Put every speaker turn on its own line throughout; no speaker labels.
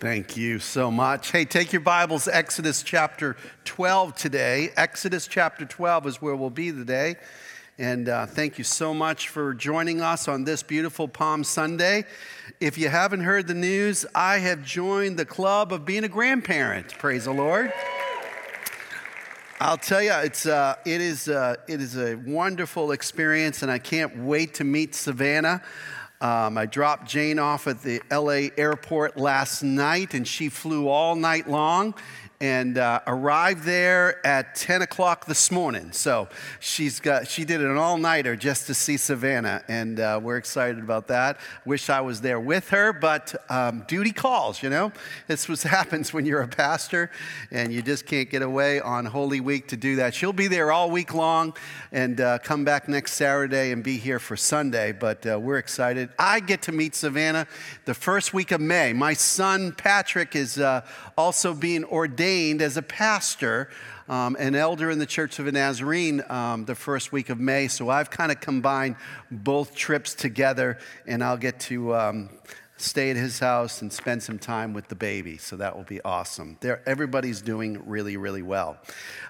Thank you so much. Hey, take your Bibles, Exodus chapter 12 today. Exodus chapter 12 is where we'll be today. And uh, thank you so much for joining us on this beautiful Palm Sunday. If you haven't heard the news, I have joined the club of being a grandparent. Praise the Lord. I'll tell you, it's, uh, it, is, uh, it is a wonderful experience, and I can't wait to meet Savannah. Um, I dropped Jane off at the LA airport last night, and she flew all night long and uh, arrived there at 10 o'clock this morning. So she's got, she did an all nighter just to see Savannah, and uh, we're excited about that. Wish I was there with her, but um, duty calls, you know? This what happens when you're a pastor and you just can't get away on Holy Week to do that. She'll be there all week long and uh, come back next Saturday and be here for Sunday, but uh, we're excited. I get to meet Savannah the first week of May. My son Patrick is uh, also being ordained ordained as a pastor, um, an elder in the Church of the Nazarene, um, the first week of May. So I've kind of combined both trips together, and I'll get to um, stay at his house and spend some time with the baby. So that will be awesome. There, everybody's doing really, really well.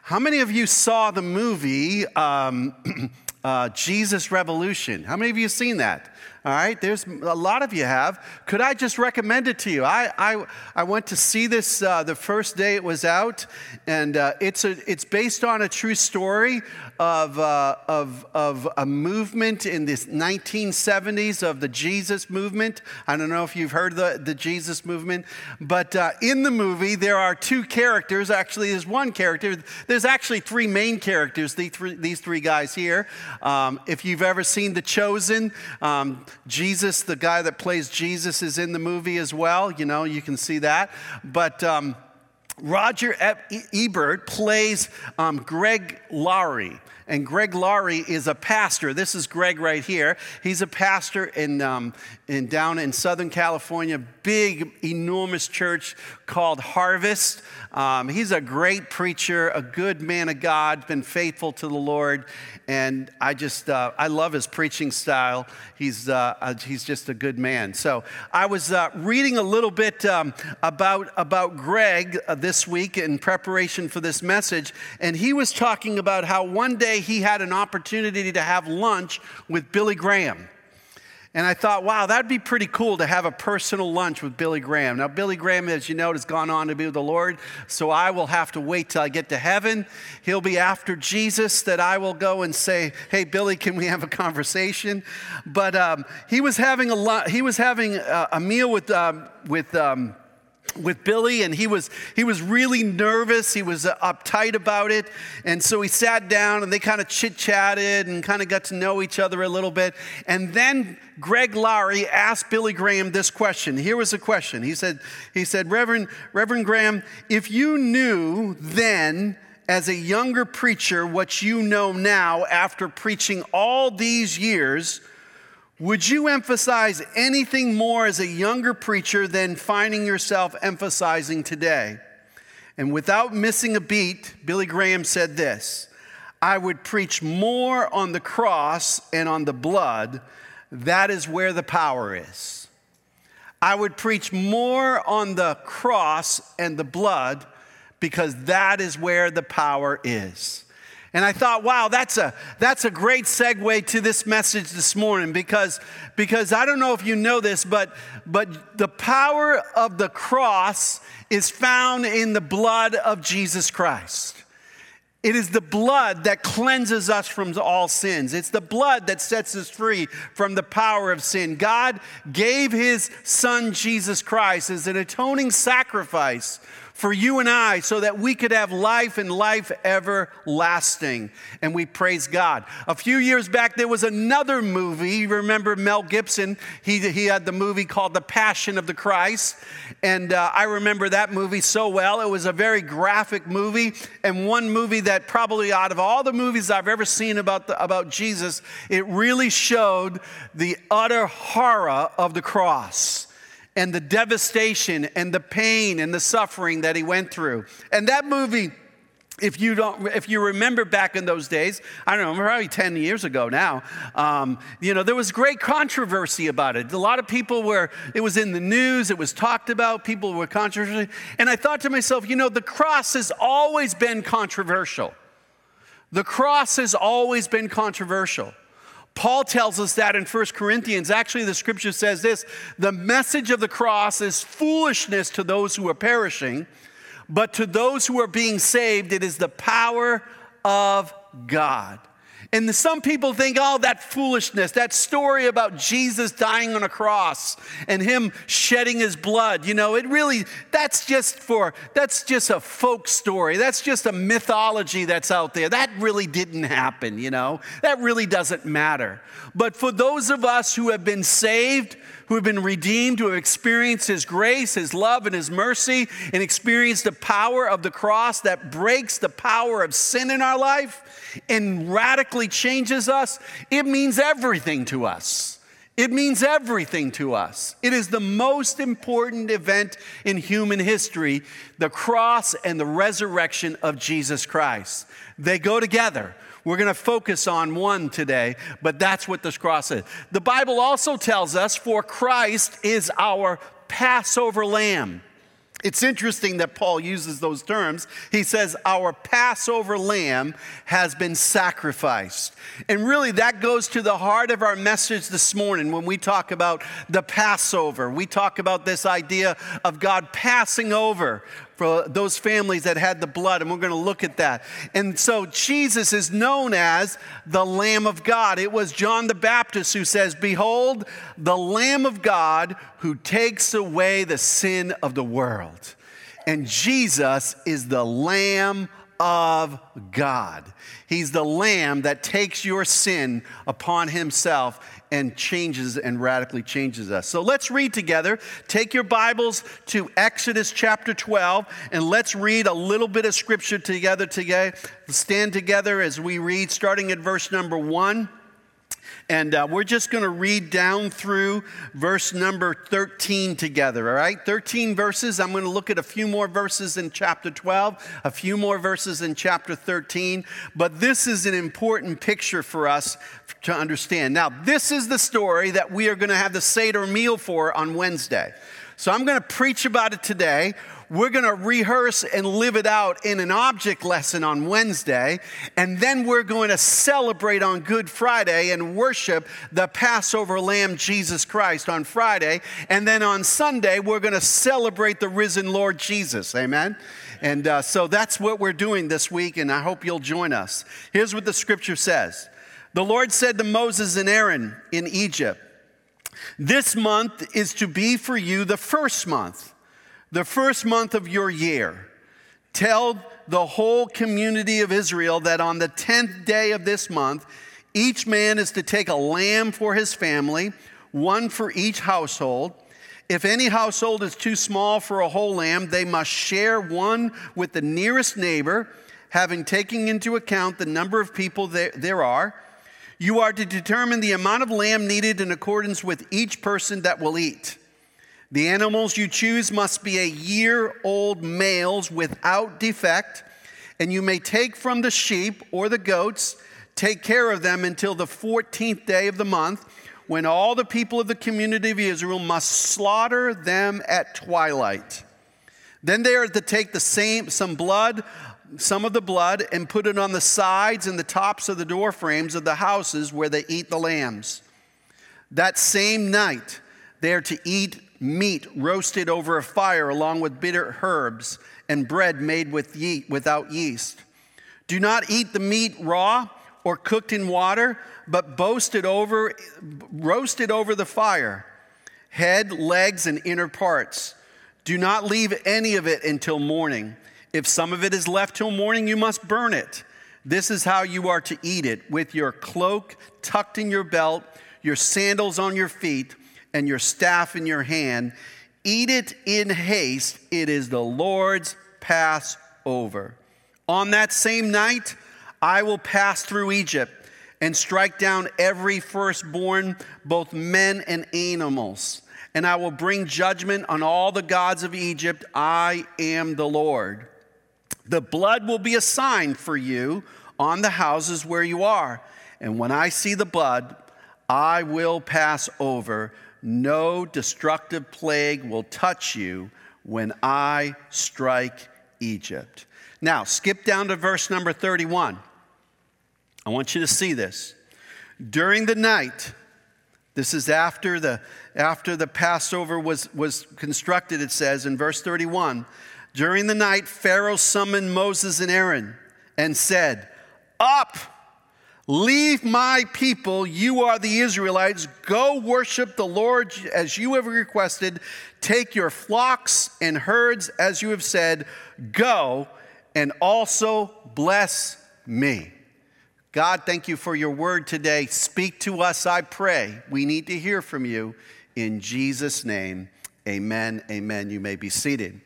How many of you saw the movie um, uh, Jesus Revolution? How many of you seen that? All right, there's a lot of you have. Could I just recommend it to you? I, I, I went to see this uh, the first day it was out, and uh, it's, a, it's based on a true story of, uh, of, of a movement in the 1970s of the Jesus movement. I don't know if you've heard the, the Jesus movement, but uh, in the movie, there are two characters. Actually, there's one character. There's actually three main characters, the three, these three guys here. Um, if you've ever seen The Chosen, um, Jesus, the guy that plays Jesus, is in the movie as well. You know, you can see that. But. Um, Roger Ebert plays um, Greg Laurie. And Greg Laurie is a pastor. This is Greg right here. He's a pastor in, um, in down in Southern California, big, enormous church called Harvest. Um, he's a great preacher, a good man of God, been faithful to the Lord, and I just uh, I love his preaching style. He's uh, uh, he's just a good man. So I was uh, reading a little bit um, about about Greg uh, this week in preparation for this message, and he was talking about how one day he had an opportunity to have lunch with Billy Graham. And I thought, wow, that'd be pretty cool to have a personal lunch with Billy Graham. Now, Billy Graham, as you know, has gone on to be with the Lord, so I will have to wait till I get to heaven. He'll be after Jesus that I will go and say, hey, Billy, can we have a conversation? But um, he was having a, he was having a, a meal with, um, with um, with Billy, and he was, he was really nervous. He was uh, uptight about it. And so he sat down and they kind of chit chatted and kind of got to know each other a little bit. And then Greg Laurie asked Billy Graham this question. Here was the question. He said, he said Reverend, Reverend Graham, if you knew then as a younger preacher what you know now after preaching all these years, would you emphasize anything more as a younger preacher than finding yourself emphasizing today? And without missing a beat, Billy Graham said this I would preach more on the cross and on the blood. That is where the power is. I would preach more on the cross and the blood because that is where the power is. And I thought, wow, that's a, that's a great segue to this message this morning because, because I don't know if you know this, but, but the power of the cross is found in the blood of Jesus Christ. It is the blood that cleanses us from all sins. It's the blood that sets us free from the power of sin. God gave his son Jesus Christ as an atoning sacrifice for you and I so that we could have life and life everlasting. And we praise God. A few years back, there was another movie. You remember Mel Gibson? He, he had the movie called The Passion of the Christ. And uh, I remember that movie so well. It was a very graphic movie, and one movie that probably out of all the movies I've ever seen about, the, about Jesus, it really showed the utter horror of the cross and the devastation and the pain and the suffering that he went through. And that movie if you don't if you remember back in those days i don't know probably 10 years ago now um, you know there was great controversy about it. A lot of people were it was in the news it was talked about people were controversial. And i thought to myself you know the cross has always been controversial. The cross has always been controversial Paul tells us that in 1 Corinthians. Actually, the scripture says this the message of the cross is foolishness to those who are perishing, but to those who are being saved, it is the power of God. And some people think, oh, that foolishness, that story about Jesus dying on a cross and him shedding his blood, you know, it really, that's just for, that's just a folk story. That's just a mythology that's out there. That really didn't happen, you know, that really doesn't matter. But for those of us who have been saved, who have been redeemed, who have experienced His grace, His love, and His mercy, and experienced the power of the cross that breaks the power of sin in our life and radically changes us, it means everything to us. It means everything to us. It is the most important event in human history the cross and the resurrection of Jesus Christ. They go together. We're going to focus on one today, but that's what this cross is. The Bible also tells us, for Christ is our Passover lamb. It's interesting that Paul uses those terms. He says, Our Passover lamb has been sacrificed. And really, that goes to the heart of our message this morning when we talk about the Passover. We talk about this idea of God passing over for those families that had the blood, and we're going to look at that. And so Jesus is known as the Lamb of God. It was John the Baptist who says, Behold, the Lamb of God who takes away the sin of the world. And Jesus is the Lamb of God. He's the Lamb that takes your sin upon himself and changes and radically changes us. So let's read together. Take your Bibles to Exodus chapter 12 and let's read a little bit of scripture together today. Stand together as we read, starting at verse number 1. And uh, we're just going to read down through verse number 13 together, all right? 13 verses. I'm going to look at a few more verses in chapter 12, a few more verses in chapter 13. But this is an important picture for us to understand. Now, this is the story that we are going to have the Seder meal for on Wednesday. So I'm going to preach about it today. We're going to rehearse and live it out in an object lesson on Wednesday. And then we're going to celebrate on Good Friday and worship the Passover Lamb, Jesus Christ, on Friday. And then on Sunday, we're going to celebrate the risen Lord Jesus. Amen. And uh, so that's what we're doing this week, and I hope you'll join us. Here's what the scripture says The Lord said to Moses and Aaron in Egypt, This month is to be for you the first month the first month of your year, tell the whole community of Israel that on the 10th day of this month, each man is to take a lamb for his family, one for each household. If any household is too small for a whole lamb, they must share one with the nearest neighbor, having taken into account the number of people there, there are. You are to determine the amount of lamb needed in accordance with each person that will eat. The animals you choose must be a year old males without defect, and you may take from the sheep or the goats, take care of them until the 14th day of the month, when all the people of the community of Israel must slaughter them at twilight. Then they are to take the same some blood, some of the blood, and put it on the sides and the tops of the door frames of the houses where they eat the lambs. That same night, they are to eat meat roasted over a fire along with bitter herbs, and bread made with ye- without yeast. Do not eat the meat raw or cooked in water, but boasted over, roasted over the fire, head, legs, and inner parts. Do not leave any of it until morning. If some of it is left till morning, you must burn it. This is how you are to eat it with your cloak tucked in your belt, your sandals on your feet and your staff in your hand. Eat it in haste. It is the Lord's Passover. On that same night, I will pass through Egypt and strike down every firstborn, both men and animals. And I will bring judgment on all the gods of Egypt. I am the Lord. The blood will be a sign for you on the houses where you are. And when I see the blood, I will pass over. No destructive plague will touch you when I strike Egypt. Now, skip down to verse number 31. I want you to see this. During the night, this is after the, after the Passover was, was constructed, it says in verse 31. During the night, Pharaoh summoned Moses and Aaron and said, Up! Leave my people, you are the Israelites. Go worship the Lord as you have requested. Take your flocks and herds as you have said. Go and also bless me. God, thank you for your word today. Speak to us, I pray. We need to hear from you. In Jesus' name, amen. Amen. You may be seated.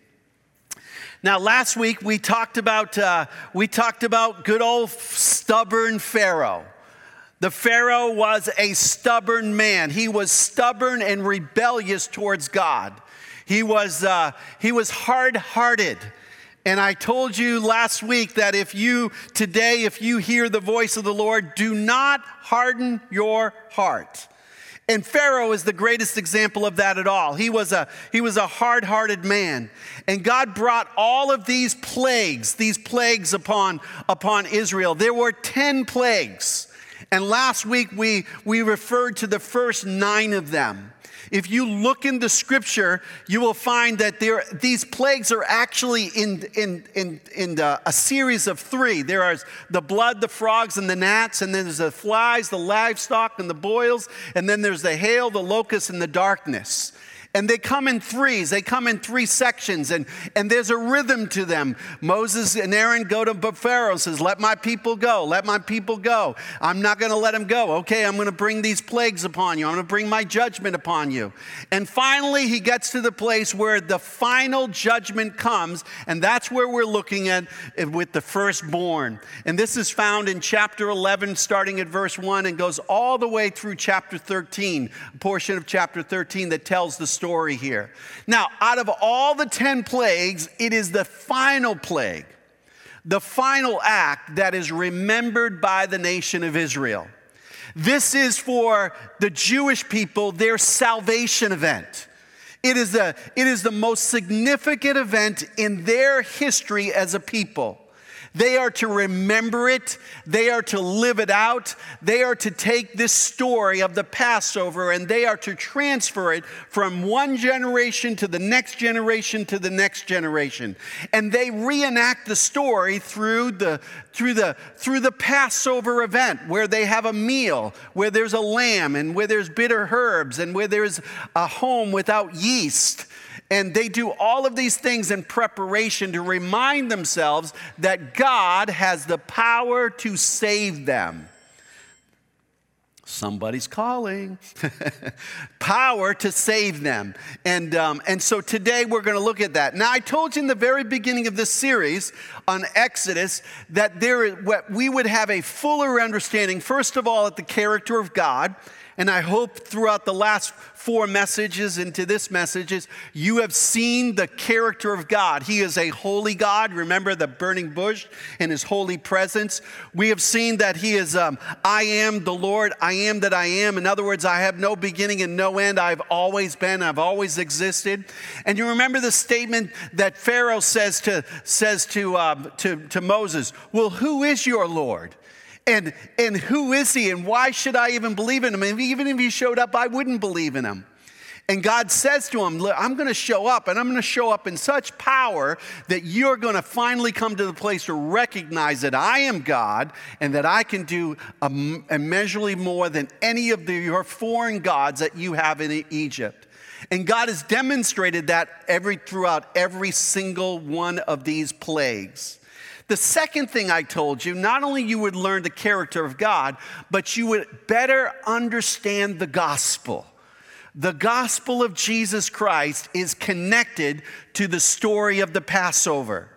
Now, last week we talked about, uh, we talked about good old stubborn Pharaoh. The Pharaoh was a stubborn man. He was stubborn and rebellious towards God. He was, uh, he was hard hearted. And I told you last week that if you, today, if you hear the voice of the Lord, do not harden your heart. And Pharaoh is the greatest example of that at all. He was a, he was a hard hearted man. And God brought all of these plagues, these plagues upon, upon Israel. There were 10 plagues. And last week we, we referred to the first nine of them. If you look in the scripture, you will find that there, these plagues are actually in, in, in, in the, a series of three. There are the blood, the frogs, and the gnats, and then there's the flies, the livestock, and the boils, and then there's the hail, the locusts, and the darkness. And they come in threes, they come in three sections, and, and there's a rhythm to them. Moses and Aaron go to Pharaoh says, Let my people go, let my people go. I'm not gonna let them go. Okay, I'm gonna bring these plagues upon you, I'm gonna bring my judgment upon you. And finally, he gets to the place where the final judgment comes, and that's where we're looking at eh, with the firstborn. And this is found in chapter 11, starting at verse 1, and goes all the way through chapter 13, a portion of chapter 13 that tells the story story here. Now, out of all the 10 plagues, it is the final plague, the final act that is remembered by the nation of Israel. This is for the Jewish people, their salvation event. It is, the, it is the most significant event in their history as a people. They are to remember it. They are to live it out. They are to take this story of the Passover and they are to transfer it from one generation to the next generation to the next generation. And they reenact the story through the, through the, through the Passover event where they have a meal, where there's a lamb and where there's bitter herbs and where there's a home without yeast and they do all of these things in preparation to remind themselves that God has the power to save them. Somebody's calling. Power to save them. And, um, and so today we're going to look at that. Now, I told you in the very beginning of this series on Exodus that there, we would have a fuller understanding, first of all, at the character of God and I hope throughout the last four messages into this messages, you have seen the character of God. He is a holy God. Remember the burning bush and his holy presence. We have seen that he is, um, I am the Lord, I am that I am. In other words, I have no beginning and no end. I've always been, I've always existed. And you remember the statement that Pharaoh says to, says to, um, to, to Moses, Well, who is your Lord? And, and who is he? And why should I even believe in him? And even if he showed up, I wouldn't believe in him. And God says to him, I'm going to show up, and I'm going to show up in such power that you're going to finally come to the place to recognize that I am God and that I can do immeasurably more than any of the, your foreign gods that you have in Egypt. And God has demonstrated that every, throughout every single one of these plagues. The second thing I told you, not only you would learn the character of God, but you would better understand the gospel. The gospel of Jesus Christ is connected to the story of the Passover.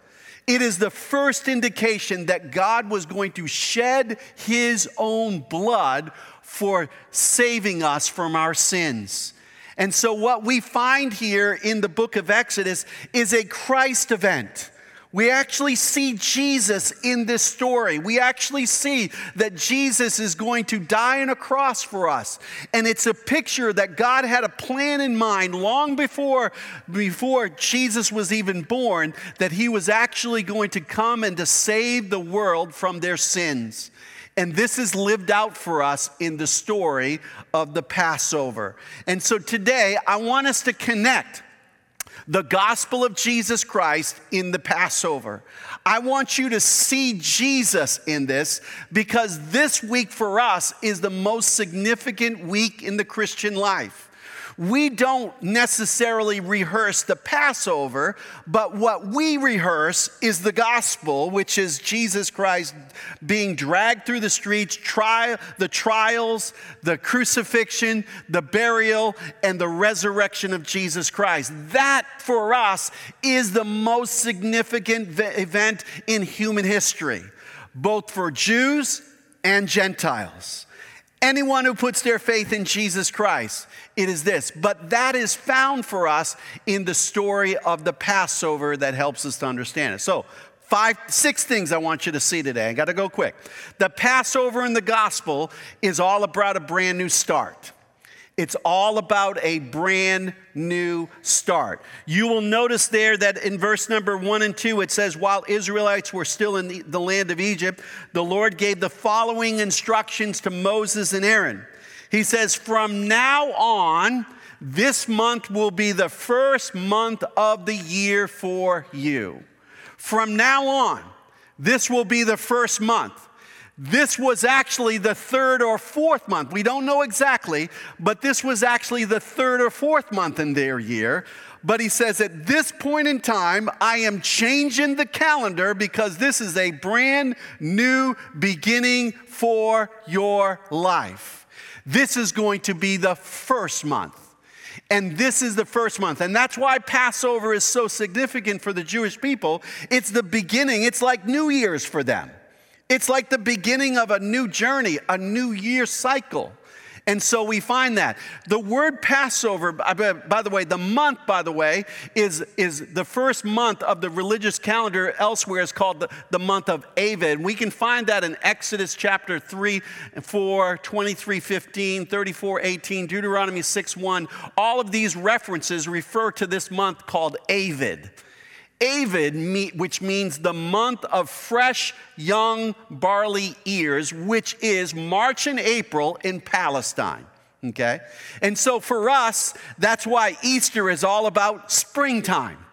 It is the first indication that God was going to shed his own blood for saving us from our sins. And so, what we find here in the book of Exodus is a Christ event We actually see Jesus in this story. We actually see that Jesus is going to die on a cross for us. And it's a picture that God had a plan in mind long before, before Jesus was even born, that he was actually going to come and to save the world from their sins. And this is lived out for us in the story of the Passover. And so today, I want us to connect the gospel of Jesus Christ in the Passover. I want you to see Jesus in this because this week for us is the most significant week in the Christian life we don't necessarily rehearse the Passover, but what we rehearse is the gospel, which is Jesus Christ being dragged through the streets, trial, the trials, the crucifixion, the burial, and the resurrection of Jesus Christ. That for us is the most significant event in human history, both for Jews and Gentiles. Anyone who puts their faith in Jesus Christ, it is this. But that is found for us in the story of the Passover that helps us to understand it. So, five, six things I want you to see today. I got to go quick. The Passover in the gospel is all about a brand new start. It's all about a brand new start. You will notice there that in verse number one and two, it says, While Israelites were still in the, the land of Egypt, the Lord gave the following instructions to Moses and Aaron. He says, From now on, this month will be the first month of the year for you. From now on, this will be the first month. This was actually the third or fourth month. We don't know exactly, but this was actually the third or fourth month in their year. But he says, at this point in time, I am changing the calendar because this is a brand new beginning for your life. This is going to be the first month. And this is the first month. And that's why Passover is so significant for the Jewish people. It's the beginning, it's like New Year's for them. It's like the beginning of a new journey, a new year cycle. And so we find that. The word Passover, by the way, the month, by the way, is, is the first month of the religious calendar elsewhere is called the, the month of Aviv. We can find that in Exodus chapter 3, 4, 23, 15, 34, 18, Deuteronomy 6, 1. All of these references refer to this month called Aviv. Aviv, which means the month of fresh young barley ears, which is March and April in Palestine. Okay? And so for us, that's why Easter is all about springtime.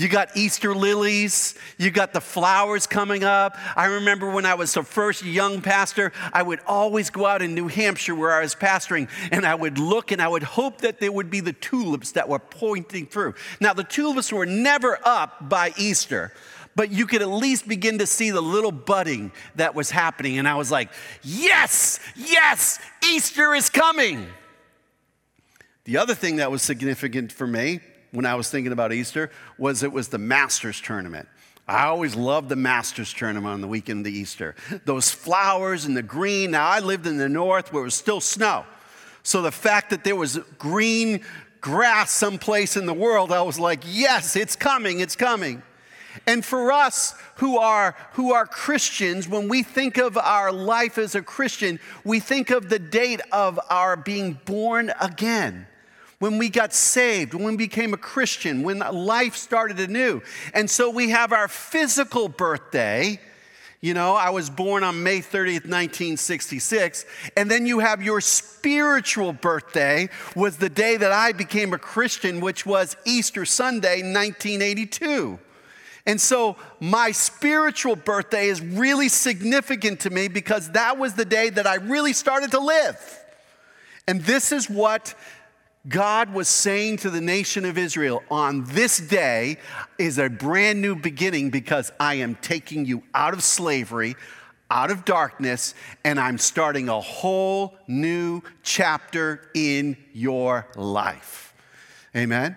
You got Easter lilies. You got the flowers coming up. I remember when I was the first young pastor, I would always go out in New Hampshire where I was pastoring, and I would look and I would hope that there would be the tulips that were pointing through. Now, the tulips were never up by Easter, but you could at least begin to see the little budding that was happening. And I was like, yes, yes, Easter is coming. The other thing that was significant for me when I was thinking about Easter was it was the Masters tournament. I always loved the Masters tournament on the weekend of Easter. Those flowers and the green. Now, I lived in the north where it was still snow. So the fact that there was green grass someplace in the world, I was like, yes, it's coming, it's coming. And for us who are, who are Christians, when we think of our life as a Christian, we think of the date of our being born again when we got saved, when we became a Christian, when life started anew. And so we have our physical birthday. You know, I was born on May 30th, 1966. And then you have your spiritual birthday, was the day that I became a Christian, which was Easter Sunday, 1982. And so my spiritual birthday is really significant to me because that was the day that I really started to live. And this is what God was saying to the nation of Israel, on this day is a brand new beginning because I am taking you out of slavery, out of darkness, and I'm starting a whole new chapter in your life. Amen.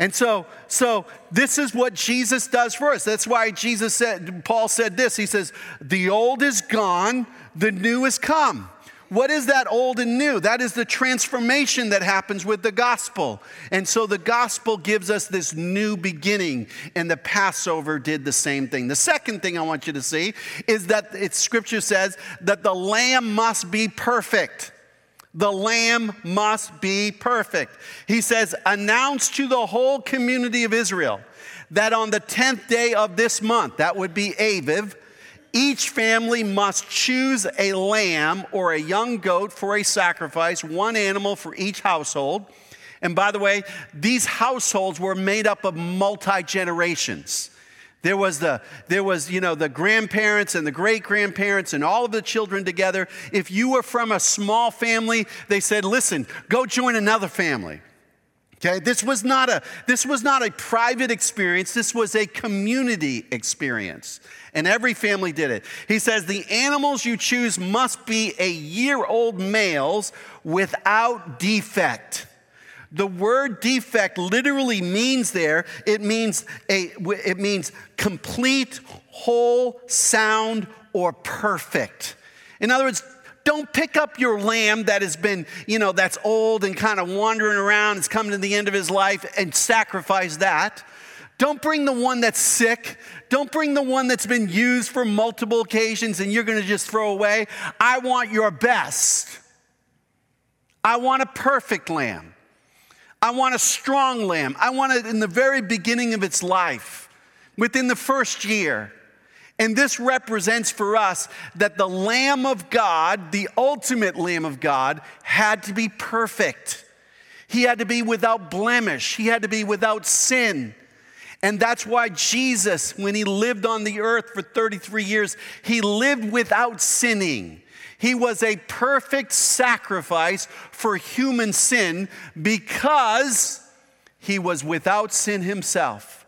And so, so this is what Jesus does for us. That's why Jesus said, Paul said this. He says, The old is gone, the new is come. What is that old and new? That is the transformation that happens with the gospel. And so the gospel gives us this new beginning, and the Passover did the same thing. The second thing I want you to see is that it, scripture says that the lamb must be perfect. The lamb must be perfect. He says, announce to the whole community of Israel that on the 10th day of this month, that would be Aviv, each family must choose a lamb or a young goat for a sacrifice, one animal for each household. And by the way, these households were made up of multi generations. There was the there was you know the grandparents and the great grandparents and all of the children together. If you were from a small family, they said, "Listen, go join another family." Okay? This was not a this was not a private experience. This was a community experience and every family did it. He says, The animals you choose must be a year old males without defect. The word defect literally means there, it means a it means complete, whole, sound, or perfect. In other words, don't pick up your lamb that has been, you know, that's old and kind of wandering around, it's coming to the end of his life, and sacrifice that. Don't bring the one that's sick. Don't bring the one that's been used for multiple occasions and you're going to just throw away. I want your best. I want a perfect lamb. I want a strong lamb. I want it in the very beginning of its life, within the first year. And this represents for us that the Lamb of God, the ultimate Lamb of God, had to be perfect. He had to be without blemish, he had to be without sin. And that's why Jesus, when he lived on the earth for 33 years, he lived without sinning. He was a perfect sacrifice for human sin because he was without sin himself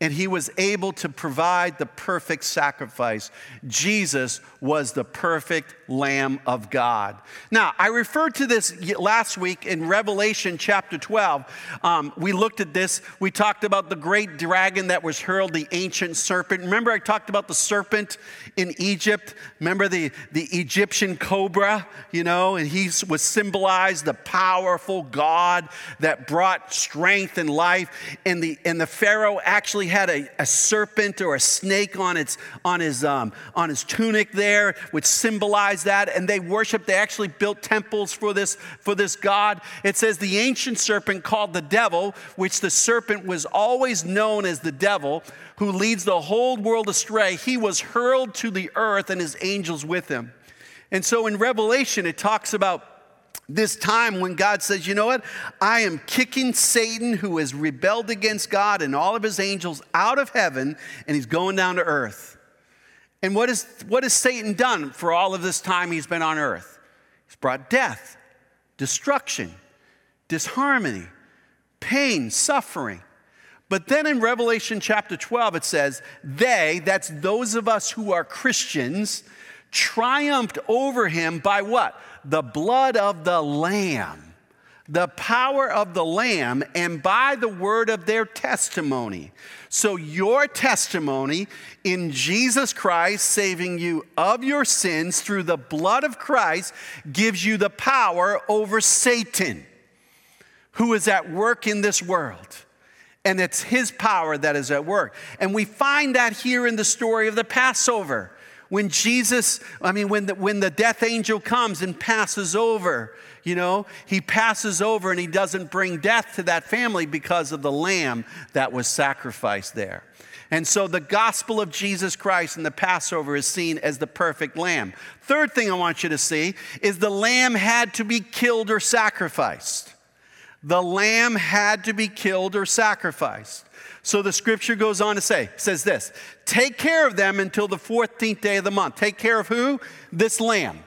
and he was able to provide the perfect sacrifice. Jesus was the perfect Lamb of God. Now, I referred to this last week in Revelation chapter 12. Um, we looked at this. We talked about the great dragon that was hurled, the ancient serpent. Remember, I talked about the serpent in Egypt? Remember the, the Egyptian cobra, you know, and he was symbolized the powerful God that brought strength and life. And the, and the Pharaoh actually had a, a serpent or a snake on, its, on, his, um, on his tunic there, which symbolized that. And they worshiped, they actually built temples for this, for this god. It says the ancient serpent called the devil, which the serpent was always known as the devil, who leads the whole world astray. He was hurled to the earth and his angels with him. And so in Revelation, it talks about this time when God says, you know what? I am kicking Satan, who has rebelled against God and all of his angels, out of heaven, and he's going down to earth. And what, is, what has Satan done for all of this time he's been on earth? He's brought death, destruction, disharmony, pain, suffering. But then in Revelation chapter 12, it says, They, that's those of us who are Christians, triumphed over him by what? the blood of the Lamb, the power of the Lamb, and by the word of their testimony. So, your testimony in Jesus Christ saving you of your sins through the blood of Christ gives you the power over Satan, who is at work in this world. And it's his power that is at work. And we find that here in the story of the Passover when Jesus, I mean, when the, when the death angel comes and passes over, you know, he passes over and he doesn't bring death to that family because of the lamb that was sacrificed there. And so the gospel of Jesus Christ and the Passover is seen as the perfect lamb. Third thing I want you to see is the lamb had to be killed or sacrificed. The lamb had to be killed or sacrificed. So the scripture goes on to say, says this take care of them until the 14th day of the month. Take care of who? This lamb.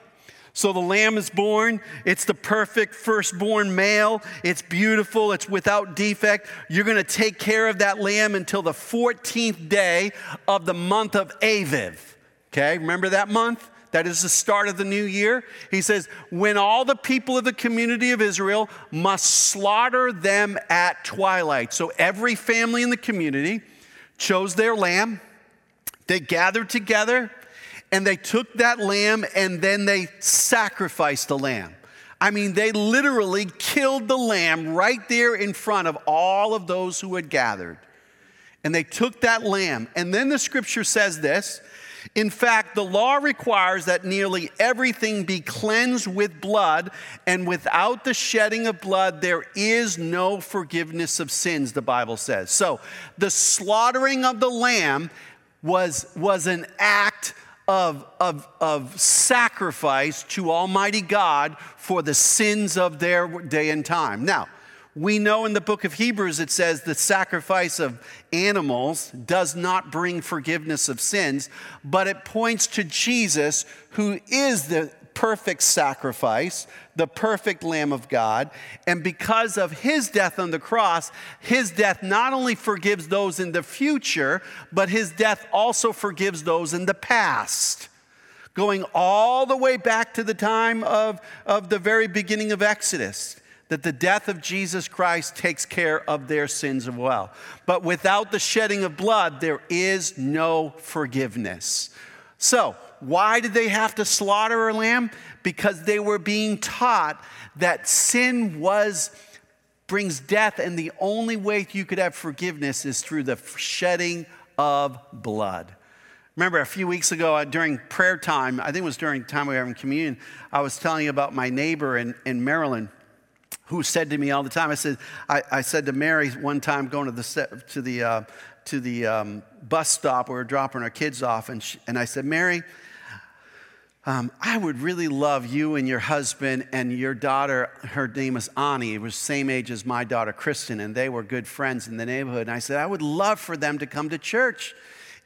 So the lamb is born. It's the perfect firstborn male. It's beautiful. It's without defect. You're going to take care of that lamb until the 14th day of the month of Aviv. Okay, remember that month? That is the start of the new year. He says, when all the people of the community of Israel must slaughter them at twilight. So every family in the community chose their lamb. They gathered together and they took that lamb and then they sacrificed the lamb. I mean, they literally killed the lamb right there in front of all of those who had gathered. And they took that lamb. And then the scripture says this in fact, the law requires that nearly everything be cleansed with blood, and without the shedding of blood, there is no forgiveness of sins, the Bible says. So the slaughtering of the lamb was, was an act of, of, of sacrifice to Almighty God for the sins of their day and time. Now, we know in the book of Hebrews it says the sacrifice of animals does not bring forgiveness of sins, but it points to Jesus, who is the perfect sacrifice, the perfect Lamb of God. And because of his death on the cross, his death not only forgives those in the future, but his death also forgives those in the past. Going all the way back to the time of, of the very beginning of Exodus that the death of Jesus Christ takes care of their sins as well. But without the shedding of blood, there is no forgiveness. So, why did they have to slaughter a lamb? Because they were being taught that sin was brings death and the only way you could have forgiveness is through the shedding of blood. Remember a few weeks ago uh, during prayer time, I think it was during time we were having communion, I was telling you about my neighbor in, in Maryland who said to me all the time, I said, I, I said to Mary one time going to the, to the, uh, to the um, bus stop we were dropping our kids off, and, she, and I said, Mary, um, I would really love you and your husband and your daughter. Her name is Ani. It was same age as my daughter, Kristen, and they were good friends in the neighborhood. And I said, I would love for them to come to church.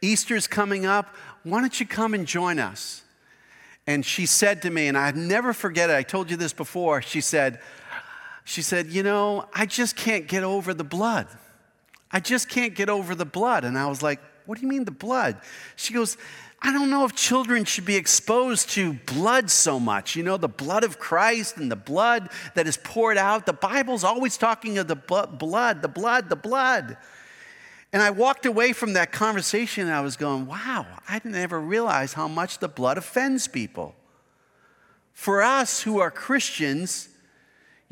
Easter's coming up. Why don't you come and join us? And she said to me, and I'd never forget it. I told you this before. She said, she said, You know, I just can't get over the blood. I just can't get over the blood. And I was like, What do you mean the blood? She goes, I don't know if children should be exposed to blood so much. You know, the blood of Christ and the blood that is poured out. The Bible's always talking of the blood, the blood, the blood. And I walked away from that conversation and I was going, wow, I didn't ever realize how much the blood offends people. For us who are Christians,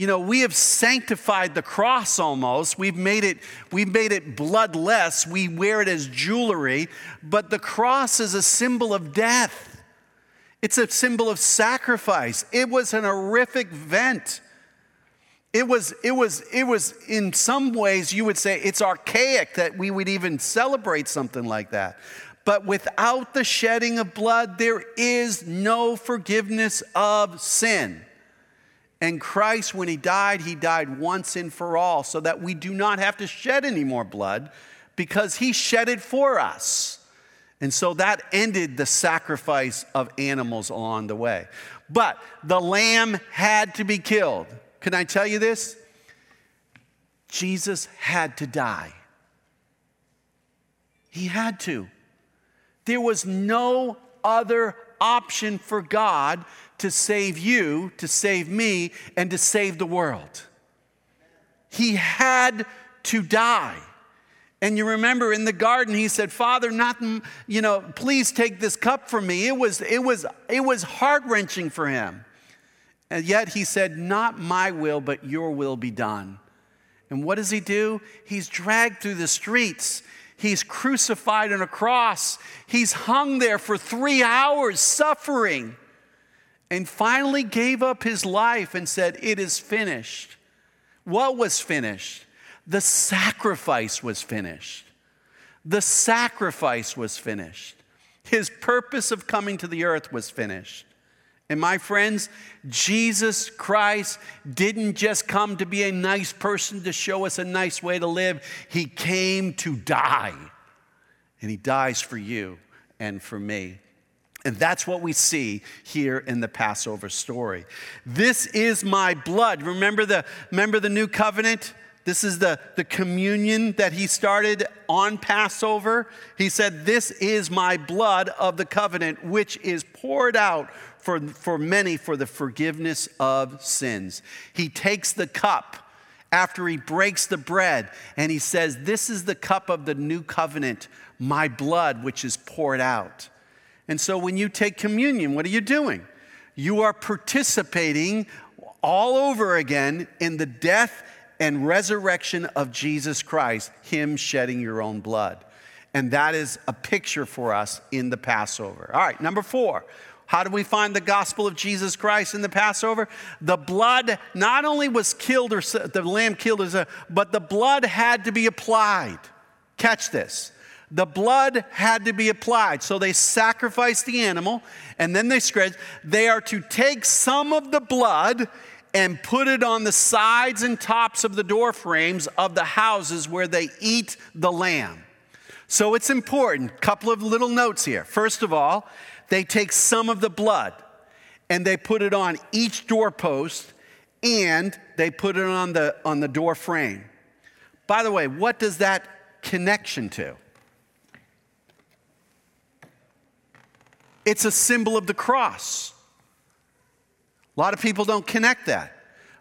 you know, we have sanctified the cross almost. We've made it, we've made it bloodless. We wear it as jewelry, but the cross is a symbol of death. It's a symbol of sacrifice. It was an horrific event. It was, it was, it was, in some ways, you would say it's archaic that we would even celebrate something like that. But without the shedding of blood, there is no forgiveness of sin. And Christ, when he died, he died once and for all so that we do not have to shed any more blood because he shed it for us. And so that ended the sacrifice of animals along the way. But the lamb had to be killed. Can I tell you this? Jesus had to die. He had to. There was no other option for God to save you, to save me, and to save the world. He had to die. And you remember in the garden, he said, Father, not, you know, please take this cup from me. It was, it was, it was heart wrenching for him. And yet he said, Not my will, but your will be done. And what does he do? He's dragged through the streets. He's crucified on a cross. He's hung there for three hours suffering and finally gave up his life and said, It is finished. What was finished? The sacrifice was finished. The sacrifice was finished. His purpose of coming to the earth was finished. And my friends, Jesus Christ didn't just come to be a nice person to show us a nice way to live, He came to die. And He dies for you and for me. And that's what we see here in the Passover story. This is my blood. Remember the, remember the new covenant? This is the, the communion that he started on Passover. He said, This is my blood of the covenant, which is poured out for, for many for the forgiveness of sins. He takes the cup after he breaks the bread and he says, This is the cup of the new covenant, my blood, which is poured out. And so when you take communion, what are you doing? You are participating all over again in the death and resurrection of Jesus Christ, Him shedding your own blood. And that is a picture for us in the Passover. All right, number four. How do we find the gospel of Jesus Christ in the Passover? The blood not only was killed, or the lamb killed, but the blood had to be applied. Catch this. The blood had to be applied. So they sacrificed the animal and then they spread. They are to take some of the blood and put it on the sides and tops of the door frames of the houses where they eat the lamb. So it's important. Couple of little notes here. First of all, they take some of the blood and they put it on each doorpost and they put it on the on the door frame. By the way, what does that connection to? It's a symbol of the cross. A lot of people don't connect that.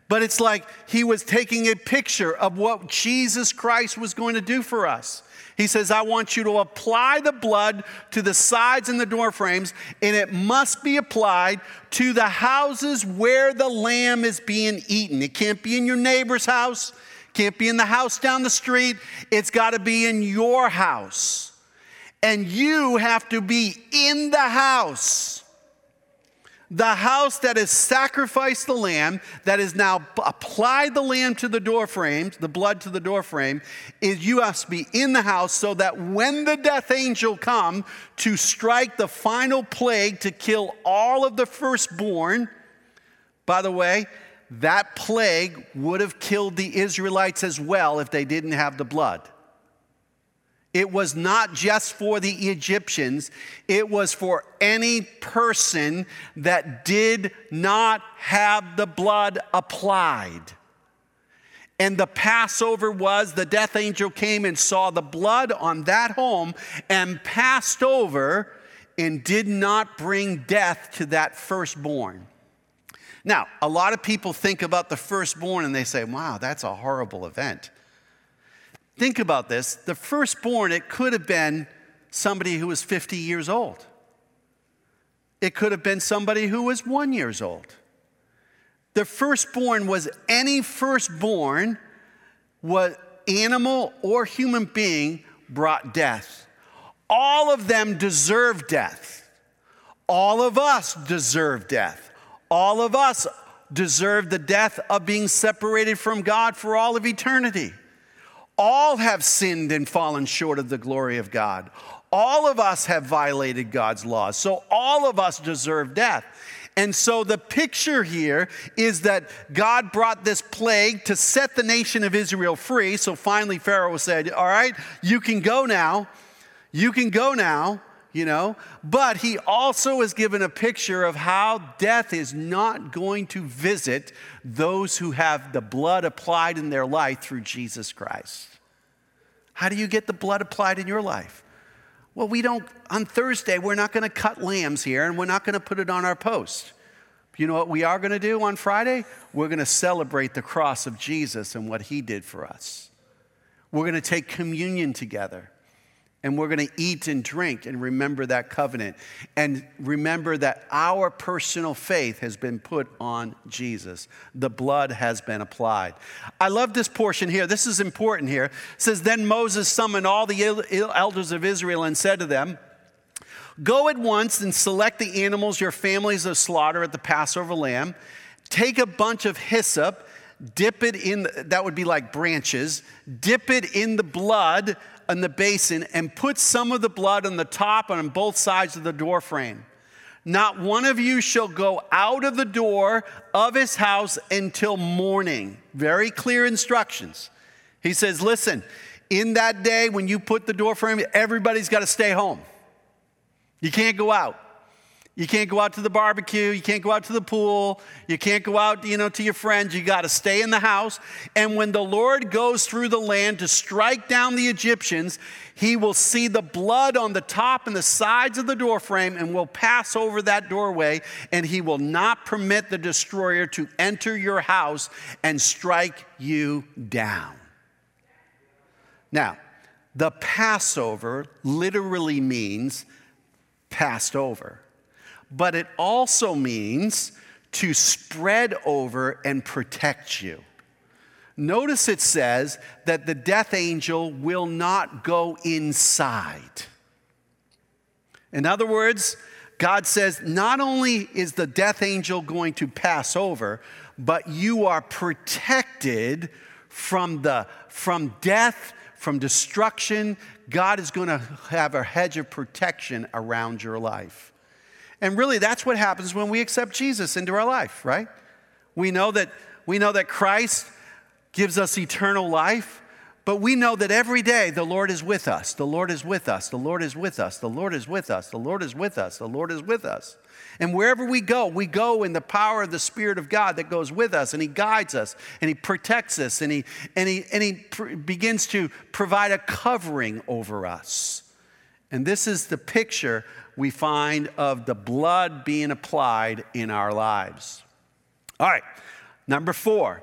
But it's like he was taking a picture of what Jesus Christ was going to do for us. He says, I want you to apply the blood to the sides and the door frames, and it must be applied to the houses where the lamb is being eaten. It can't be in your neighbor's house, can't be in the house down the street. It's got to be in your house and you have to be in the house. The house that has sacrificed the lamb, that has now applied the lamb to the door frames, the blood to the door frame, is you have to be in the house so that when the death angel come to strike the final plague to kill all of the firstborn, by the way, that plague would have killed the Israelites as well if they didn't have the blood. It was not just for the Egyptians, it was for any person that did not have the blood applied. And the Passover was the death angel came and saw the blood on that home and passed over and did not bring death to that firstborn. Now, a lot of people think about the firstborn and they say, wow, that's a horrible event. Think about this the firstborn, it could have been somebody who was 50 years old, it could have been somebody who was one years old. The firstborn was any firstborn, what animal or human being brought death. All of them deserve death. All of us deserve death. All of us deserve the death of being separated from God for all of eternity. All have sinned and fallen short of the glory of God. All of us have violated God's laws. So all of us deserve death. And so the picture here is that God brought this plague to set the nation of Israel free. So finally, Pharaoh said, All right, you can go now. You can go now you know? But he also is given a picture of how death is not going to visit those who have the blood applied in their life through Jesus Christ. How do you get the blood applied in your life? Well, we don't, on Thursday, we're not going to cut lambs here and we're not going to put it on our post. You know what we are going to do on Friday? We're going to celebrate the cross of Jesus and what he did for us. We're going to take communion together. And we're going to eat and drink and remember that covenant. And remember that our personal faith has been put on Jesus. The blood has been applied. I love this portion here. This is important here. It says, Then Moses summoned all the elders of Israel and said to them, Go at once and select the animals your families of slaughter at the Passover lamb. Take a bunch of hyssop, dip it in, that would be like branches, dip it in the blood in the basin and put some of the blood on the top and on both sides of the door frame. Not one of you shall go out of the door of his house until morning. Very clear instructions. He says, Listen, in that day when you put the door frame, everybody's got to stay home. You can't go out. You can't go out to the barbecue. You can't go out to the pool. You can't go out, you know, to your friends. You got to stay in the house. And when the Lord goes through the land to strike down the Egyptians, he will see the blood on the top and the sides of the doorframe and will pass over that doorway. And he will not permit the destroyer to enter your house and strike you down. Now, the Passover literally means passed over, but it also means to spread over and protect you. Notice it says that the death angel will not go inside. In other words, God says not only is the death angel going to pass over, but you are protected from the from death, from destruction. God is going to have a hedge of protection around your life. And really that's what happens when we accept Jesus into our life, right? We know that we know that Christ gives us eternal life. But we know that every day the Lord is with us. The Lord is with us. The Lord is with us. The Lord is with us. The Lord is with us. The Lord is with us. And wherever we go, we go in the power of the Spirit of God that goes with us, and He guides us, and He protects us, and He, and he, and he pr- begins to provide a covering over us. And this is the picture we find of the blood being applied in our lives. All right, number four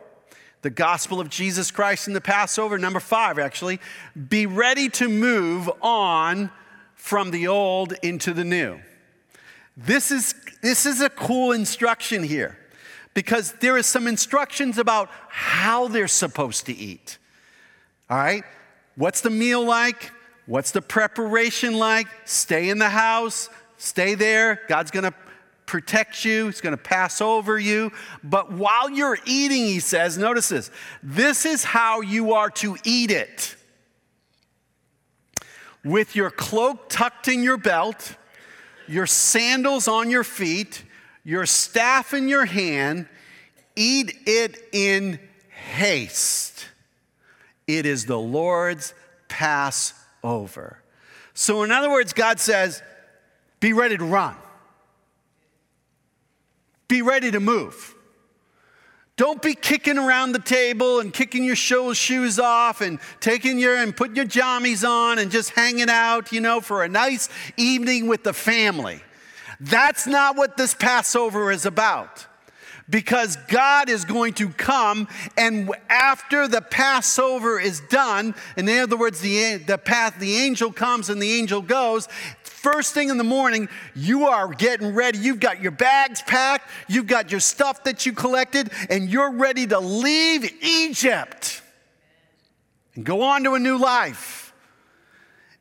the gospel of Jesus Christ in the Passover. Number five, actually, be ready to move on from the old into the new. This is, this is a cool instruction here because there is some instructions about how they're supposed to eat. All right? What's the meal like? What's the preparation like? Stay in the house, stay there. God's going to protect you, He's going to pass over you. But while you're eating, he says, notice this this is how you are to eat it. With your cloak tucked in your belt, your sandals on your feet, your staff in your hand, eat it in haste. It is the Lord's Passover. So, in other words, God says, be ready to run. Be ready to move. Don't be kicking around the table and kicking your shoes off and taking your and putting your jammies on and just hanging out, you know, for a nice evening with the family. That's not what this Passover is about. Because God is going to come, and after the Passover is done, in other words, the, the path, the angel comes and the angel goes, First thing in the morning, you are getting ready. You've got your bags packed, you've got your stuff that you collected, and you're ready to leave Egypt and go on to a new life.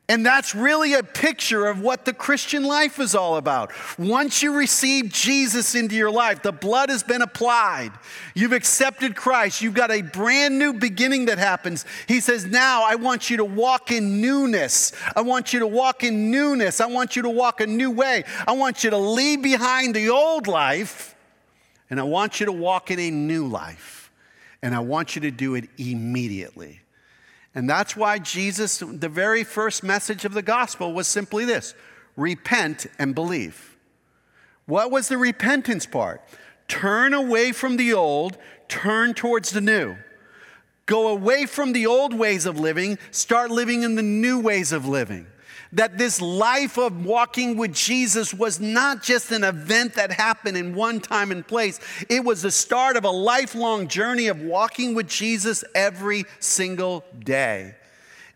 And that's really a picture of what the Christian life is all about. Once you receive Jesus into your life, the blood has been applied. You've accepted Christ. You've got a brand new beginning that happens. He says, Now I want you to walk in newness. I want you to walk in newness. I want you to walk a new way. I want you to leave behind the old life, and I want you to walk in a new life. And I want you to do it immediately. And that's why Jesus, the very first message of the gospel was simply this repent and believe. What was the repentance part? Turn away from the old, turn towards the new. Go away from the old ways of living, start living in the new ways of living that this life of walking with Jesus was not just an event that happened in one time and place. It was the start of a lifelong journey of walking with Jesus every single day.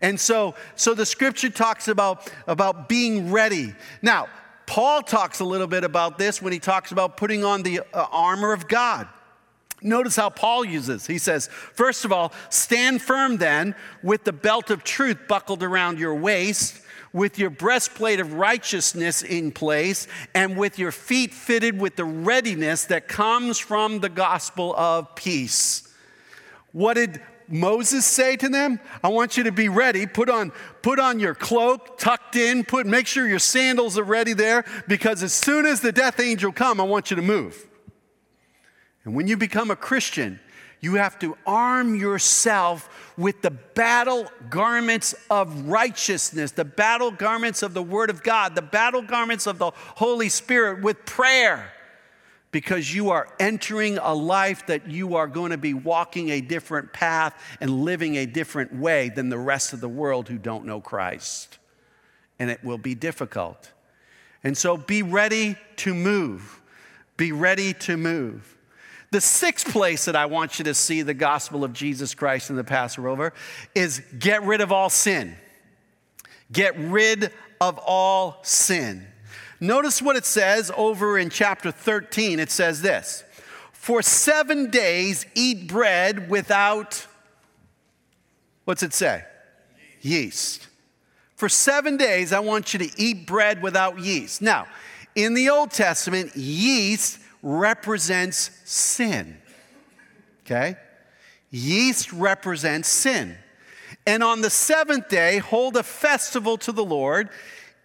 And so, so the scripture talks about, about being ready. Now, Paul talks a little bit about this when he talks about putting on the uh, armor of God. Notice how Paul uses. He says, first of all, stand firm then with the belt of truth buckled around your waist with your breastplate of righteousness in place, and with your feet fitted with the readiness that comes from the gospel of peace. What did Moses say to them? I want you to be ready. Put on, put on your cloak, tucked in, put, make sure your sandals are ready there, because as soon as the death angel come, I want you to move. And when you become a Christian, you have to arm yourself with the battle garments of righteousness, the battle garments of the Word of God, the battle garments of the Holy Spirit with prayer, because you are entering a life that you are going to be walking a different path and living a different way than the rest of the world who don't know Christ. And it will be difficult. And so be ready to move. Be ready to move. The sixth place that I want you to see the gospel of Jesus Christ in the Passover is get rid of all sin. Get rid of all sin. Notice what it says over in chapter 13. It says this For seven days eat bread without, what's it say? Yeast. For seven days, I want you to eat bread without yeast. Now, in the Old Testament, yeast represents sin. Okay? Yeast represents sin. And on the seventh day, hold a festival to the Lord.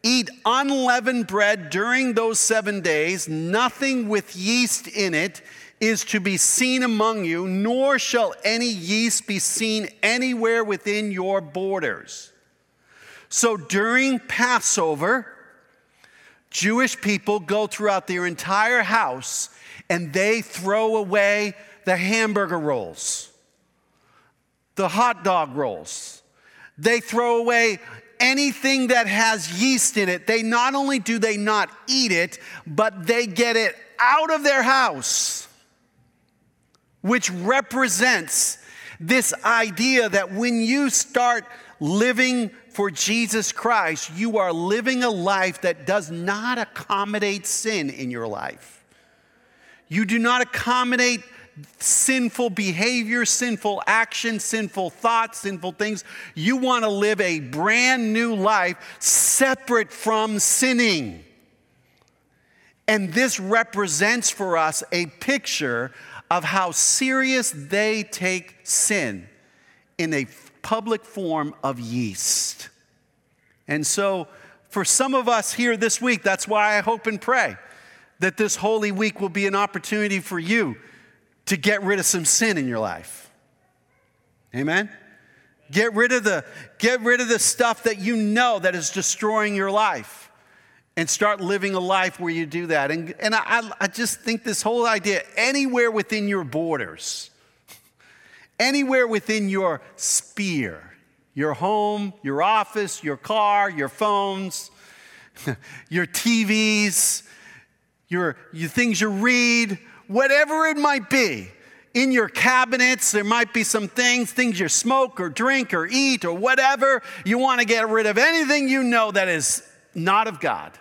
Eat unleavened bread during those seven days. Nothing with yeast in it is to be seen among you, nor shall any yeast be seen anywhere within your borders. So during Passover, Jewish people go throughout their entire house and they throw away the hamburger rolls, the hot dog rolls. They throw away anything that has yeast in it. They not only do they not eat it, but they get it out of their house, which represents this idea that when you start living for Jesus Christ, you are living a life that does not accommodate sin in your life. You do not accommodate sinful behavior, sinful action, sinful thoughts, sinful things. You want to live a brand new life separate from sinning. And this represents for us a picture of how serious they take sin in a public form of yeast. And so, for some of us here this week, that's why I hope and pray that this Holy Week will be an opportunity for you to get rid of some sin in your life. Amen? Get rid of the, get rid of the stuff that you know that is destroying your life and start living a life where you do that. And, and I, I just think this whole idea anywhere within your borders, anywhere within your sphere, your home, your office, your car, your phones, your TVs, your, your things you read, whatever it might be. In your cabinets, there might be some things, things you smoke or drink or eat or whatever. You want to get rid of anything you know that is not of God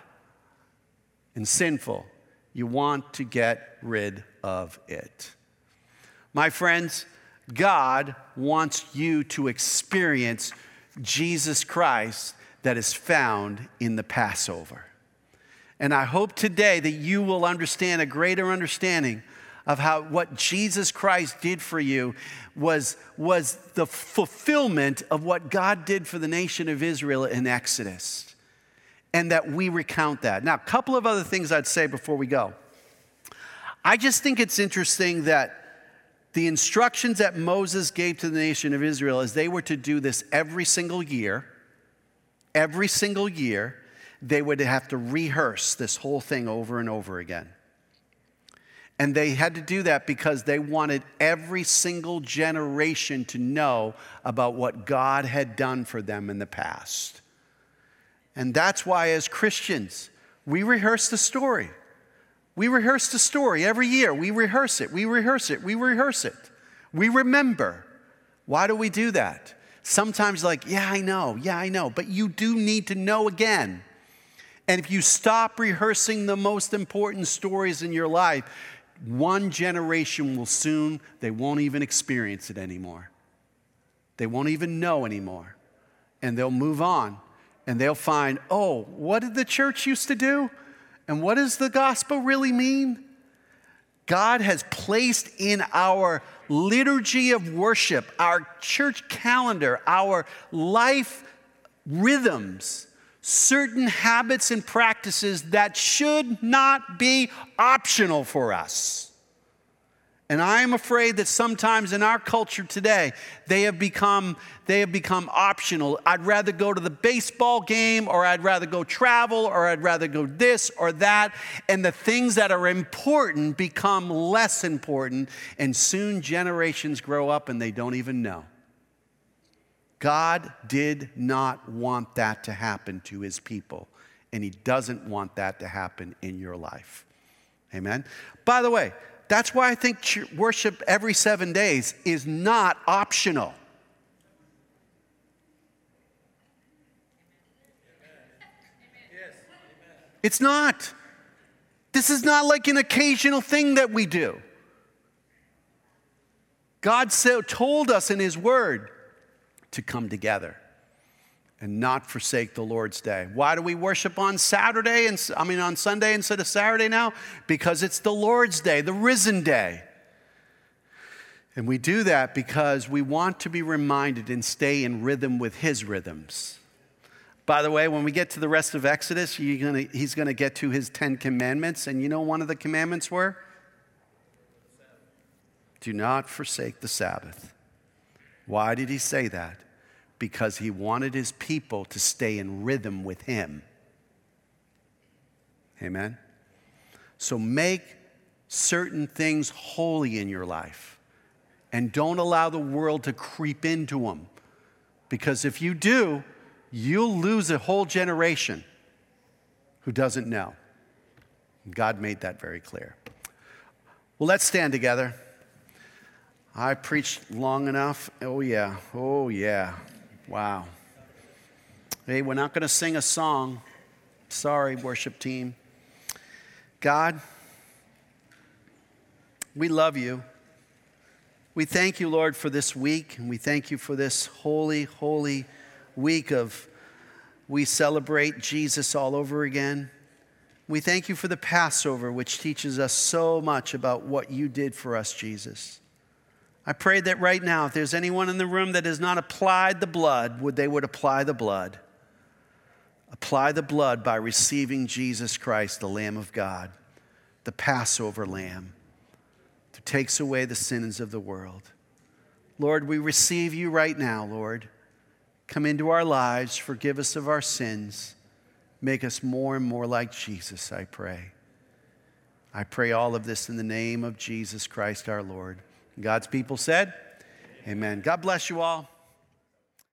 and sinful. You want to get rid of it. My friends, God wants you to experience Jesus Christ that is found in the Passover. And I hope today that you will understand a greater understanding of how what Jesus Christ did for you was, was the fulfillment of what God did for the nation of Israel in Exodus. And that we recount that. Now, a couple of other things I'd say before we go. I just think it's interesting that the instructions that Moses gave to the nation of Israel is they were to do this every single year, every single year they would have to rehearse this whole thing over and over again. And they had to do that because they wanted every single generation to know about what God had done for them in the past. And that's why, as Christians, we rehearse the story. We rehearse the story every year. We rehearse it, we rehearse it, we rehearse it. We remember. Why do we do that? Sometimes, like, yeah, I know, yeah, I know, but you do need to know again. And if you stop rehearsing the most important stories in your life, one generation will soon, they won't even experience it anymore. They won't even know anymore. And they'll move on and they'll find, oh, what did the church used to do? And what does the gospel really mean? God has placed in our liturgy of worship, our church calendar, our life rhythms, certain habits and practices that should not be optional for us. And I am afraid that sometimes in our culture today, they have become, they have become optional. I'd rather go to the baseball game, or I'd rather go travel, or I'd rather go this or that. And the things that are important become less important. And soon generations grow up and they don't even know. God did not want that to happen to his people, and he doesn't want that to happen in your life. Amen. By the way, that's why I think worship every seven days is not optional. It's not. This is not like an occasional thing that we do. God so told us in His Word to come together and not forsake the Lord's day. Why do we worship on Saturday and I mean on Sunday instead of Saturday now? Because it's the Lord's day, the risen day. And we do that because we want to be reminded and stay in rhythm with his rhythms. By the way, when we get to the rest of Exodus, gonna, he's going to get to his 10 commandments. And you know one of the commandments were? Do not forsake the Sabbath. Why did he say that? Because he wanted his people to stay in rhythm with him. Amen? So make certain things holy in your life and don't allow the world to creep into them. Because if you do, you'll lose a whole generation who doesn't know. God made that very clear. Well, let's stand together. I preached long enough. Oh, yeah. Oh, yeah. Wow. Hey, we're not going to sing a song. Sorry, worship team. God, we love you. We thank you, Lord, for this week, and we thank you for this holy, holy week of we celebrate Jesus all over again. We thank you for the Passover, which teaches us so much about what you did for us, Jesus. I pray that right now, if there's anyone in the room that has not applied the blood, would they would apply the blood. Apply the blood by receiving Jesus Christ, the Lamb of God, the Passover Lamb, who takes away the sins of the world. Lord, we receive you right now, Lord. Come into our lives, forgive us of our sins, make us more and more like Jesus, I pray. I pray all of this in the name of Jesus Christ our Lord. God's people said, Amen. God bless you all.